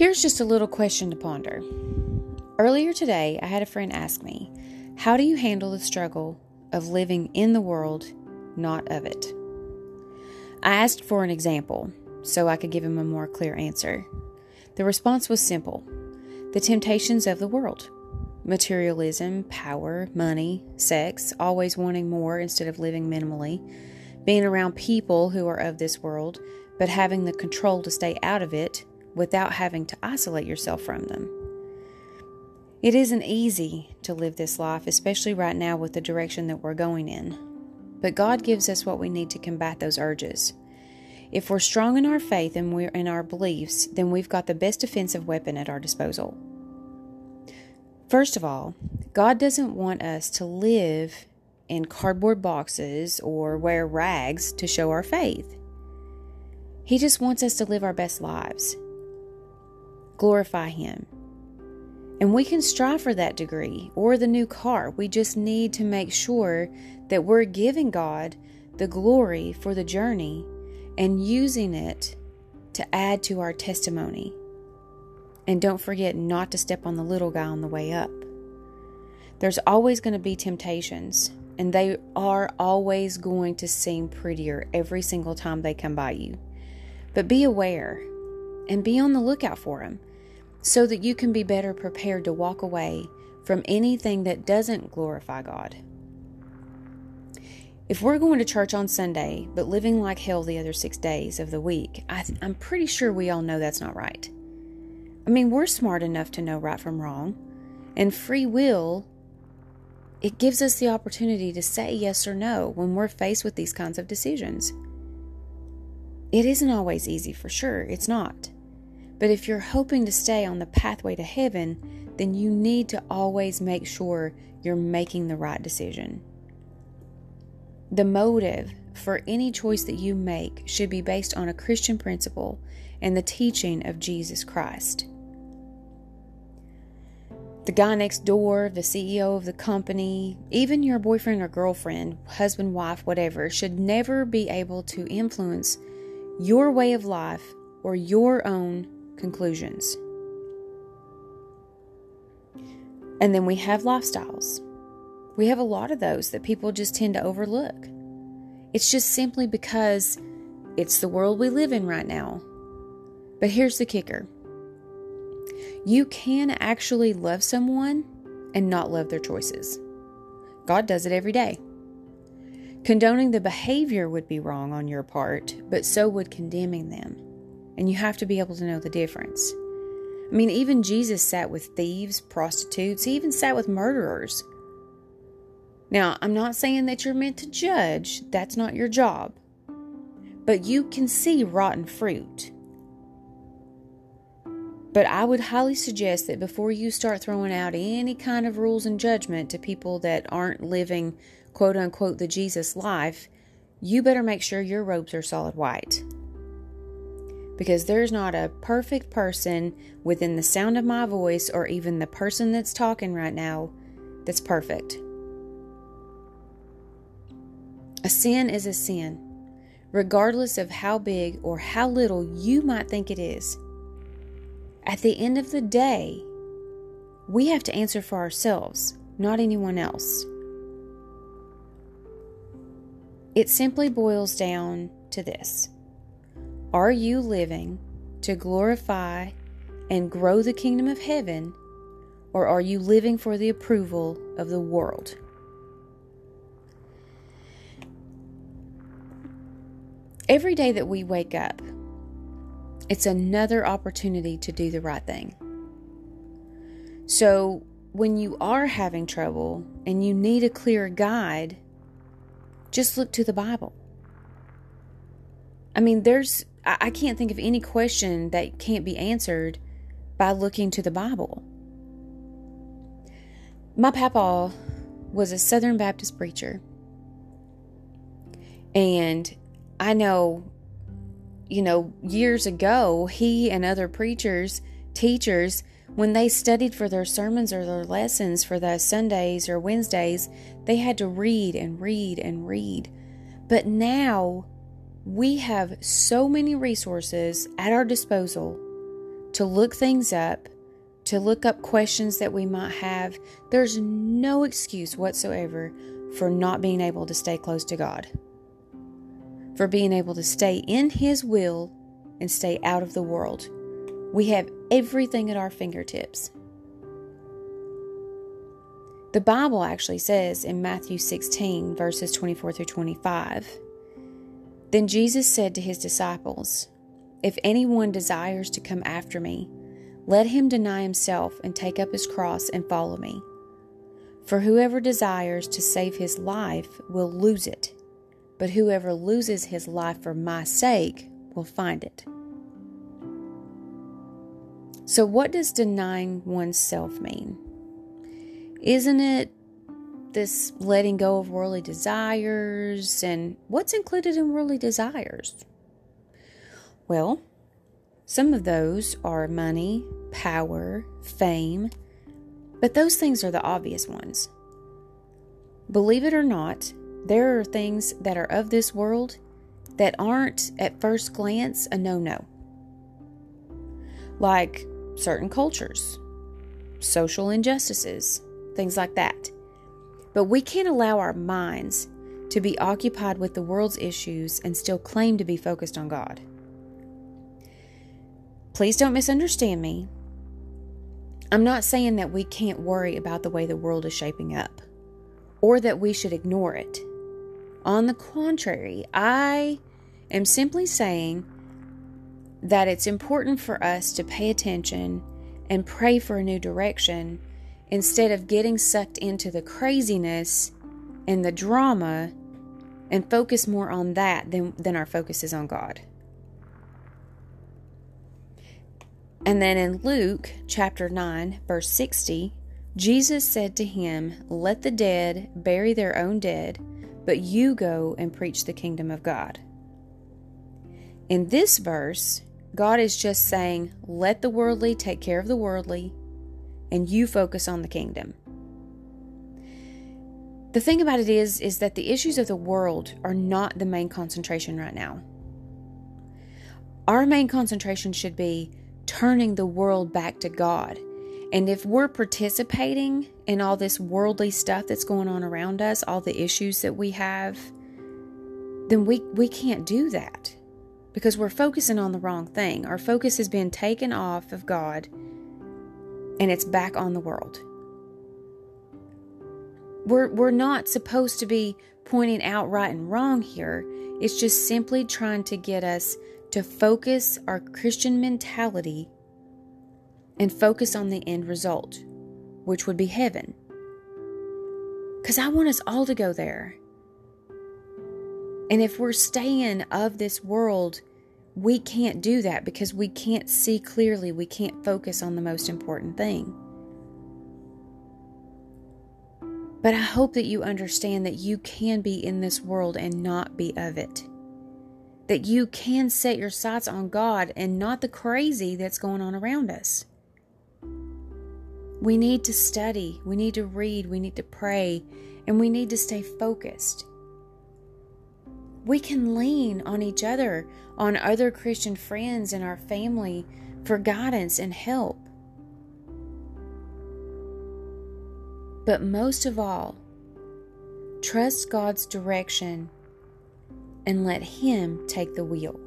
Here's just a little question to ponder. Earlier today, I had a friend ask me, How do you handle the struggle of living in the world, not of it? I asked for an example so I could give him a more clear answer. The response was simple the temptations of the world materialism, power, money, sex, always wanting more instead of living minimally, being around people who are of this world, but having the control to stay out of it without having to isolate yourself from them. It isn't easy to live this life, especially right now with the direction that we're going in. But God gives us what we need to combat those urges. If we're strong in our faith and we're in our beliefs, then we've got the best defensive weapon at our disposal. First of all, God doesn't want us to live in cardboard boxes or wear rags to show our faith. He just wants us to live our best lives, glorify Him. And we can strive for that degree or the new car. We just need to make sure that we're giving God the glory for the journey and using it to add to our testimony and don't forget not to step on the little guy on the way up. There's always going to be temptations, and they are always going to seem prettier every single time they come by you. But be aware and be on the lookout for them so that you can be better prepared to walk away from anything that doesn't glorify God. If we're going to church on Sunday but living like hell the other six days of the week, I am pretty sure we all know that's not right. I mean, we're smart enough to know right from wrong. And free will, it gives us the opportunity to say yes or no when we're faced with these kinds of decisions. It isn't always easy for sure, it's not. But if you're hoping to stay on the pathway to heaven, then you need to always make sure you're making the right decision. The motive for any choice that you make should be based on a Christian principle and the teaching of Jesus Christ. The guy next door, the CEO of the company, even your boyfriend or girlfriend, husband, wife, whatever, should never be able to influence your way of life or your own conclusions. And then we have lifestyles. We have a lot of those that people just tend to overlook. It's just simply because it's the world we live in right now. But here's the kicker you can actually love someone and not love their choices. God does it every day. Condoning the behavior would be wrong on your part, but so would condemning them. And you have to be able to know the difference. I mean, even Jesus sat with thieves, prostitutes, he even sat with murderers. Now, I'm not saying that you're meant to judge, that's not your job. But you can see rotten fruit. But I would highly suggest that before you start throwing out any kind of rules and judgment to people that aren't living, quote unquote, the Jesus life, you better make sure your robes are solid white because there's not a perfect person within the sound of my voice or even the person that's talking right now that's perfect. A sin is a sin, regardless of how big or how little you might think it is. At the end of the day, we have to answer for ourselves, not anyone else. It simply boils down to this are you living to glorify and grow the kingdom of heaven, or are you living for the approval of the world? Every day that we wake up, it's another opportunity to do the right thing. So, when you are having trouble and you need a clear guide, just look to the Bible. I mean, there's I can't think of any question that can't be answered by looking to the Bible. My papa was a Southern Baptist preacher. And I know, you know, years ago, he and other preachers, teachers, when they studied for their sermons or their lessons for the Sundays or Wednesdays, they had to read and read and read. But now we have so many resources at our disposal to look things up, to look up questions that we might have. There's no excuse whatsoever for not being able to stay close to God, for being able to stay in His will and stay out of the world. We have everything at our fingertips. The Bible actually says in Matthew 16, verses 24 through 25 Then Jesus said to his disciples, If anyone desires to come after me, let him deny himself and take up his cross and follow me. For whoever desires to save his life will lose it, but whoever loses his life for my sake will find it. So, what does denying oneself mean? Isn't it this letting go of worldly desires? And what's included in worldly desires? Well, some of those are money, power, fame, but those things are the obvious ones. Believe it or not, there are things that are of this world that aren't at first glance a no no. Like certain cultures, social injustices, things like that. But we can't allow our minds to be occupied with the world's issues and still claim to be focused on God. Please don't misunderstand me. I'm not saying that we can't worry about the way the world is shaping up or that we should ignore it. On the contrary, I am simply saying that it's important for us to pay attention and pray for a new direction instead of getting sucked into the craziness and the drama and focus more on that than, than our focus is on God. And then in Luke chapter 9, verse 60, Jesus said to him, Let the dead bury their own dead, but you go and preach the kingdom of God. In this verse, God is just saying, Let the worldly take care of the worldly, and you focus on the kingdom. The thing about it is is that the issues of the world are not the main concentration right now. Our main concentration should be turning the world back to God. And if we're participating in all this worldly stuff that's going on around us, all the issues that we have, then we, we can't do that because we're focusing on the wrong thing. Our focus has been taken off of God and it's back on the world. We're, we're not supposed to be pointing out right and wrong here. It's just simply trying to get us to focus our Christian mentality and focus on the end result, which would be heaven. Because I want us all to go there. And if we're staying of this world, we can't do that because we can't see clearly. We can't focus on the most important thing. But I hope that you understand that you can be in this world and not be of it that you can set your sights on God and not the crazy that's going on around us. We need to study, we need to read, we need to pray, and we need to stay focused. We can lean on each other, on other Christian friends and our family for guidance and help. But most of all, trust God's direction and let Him take the wheel.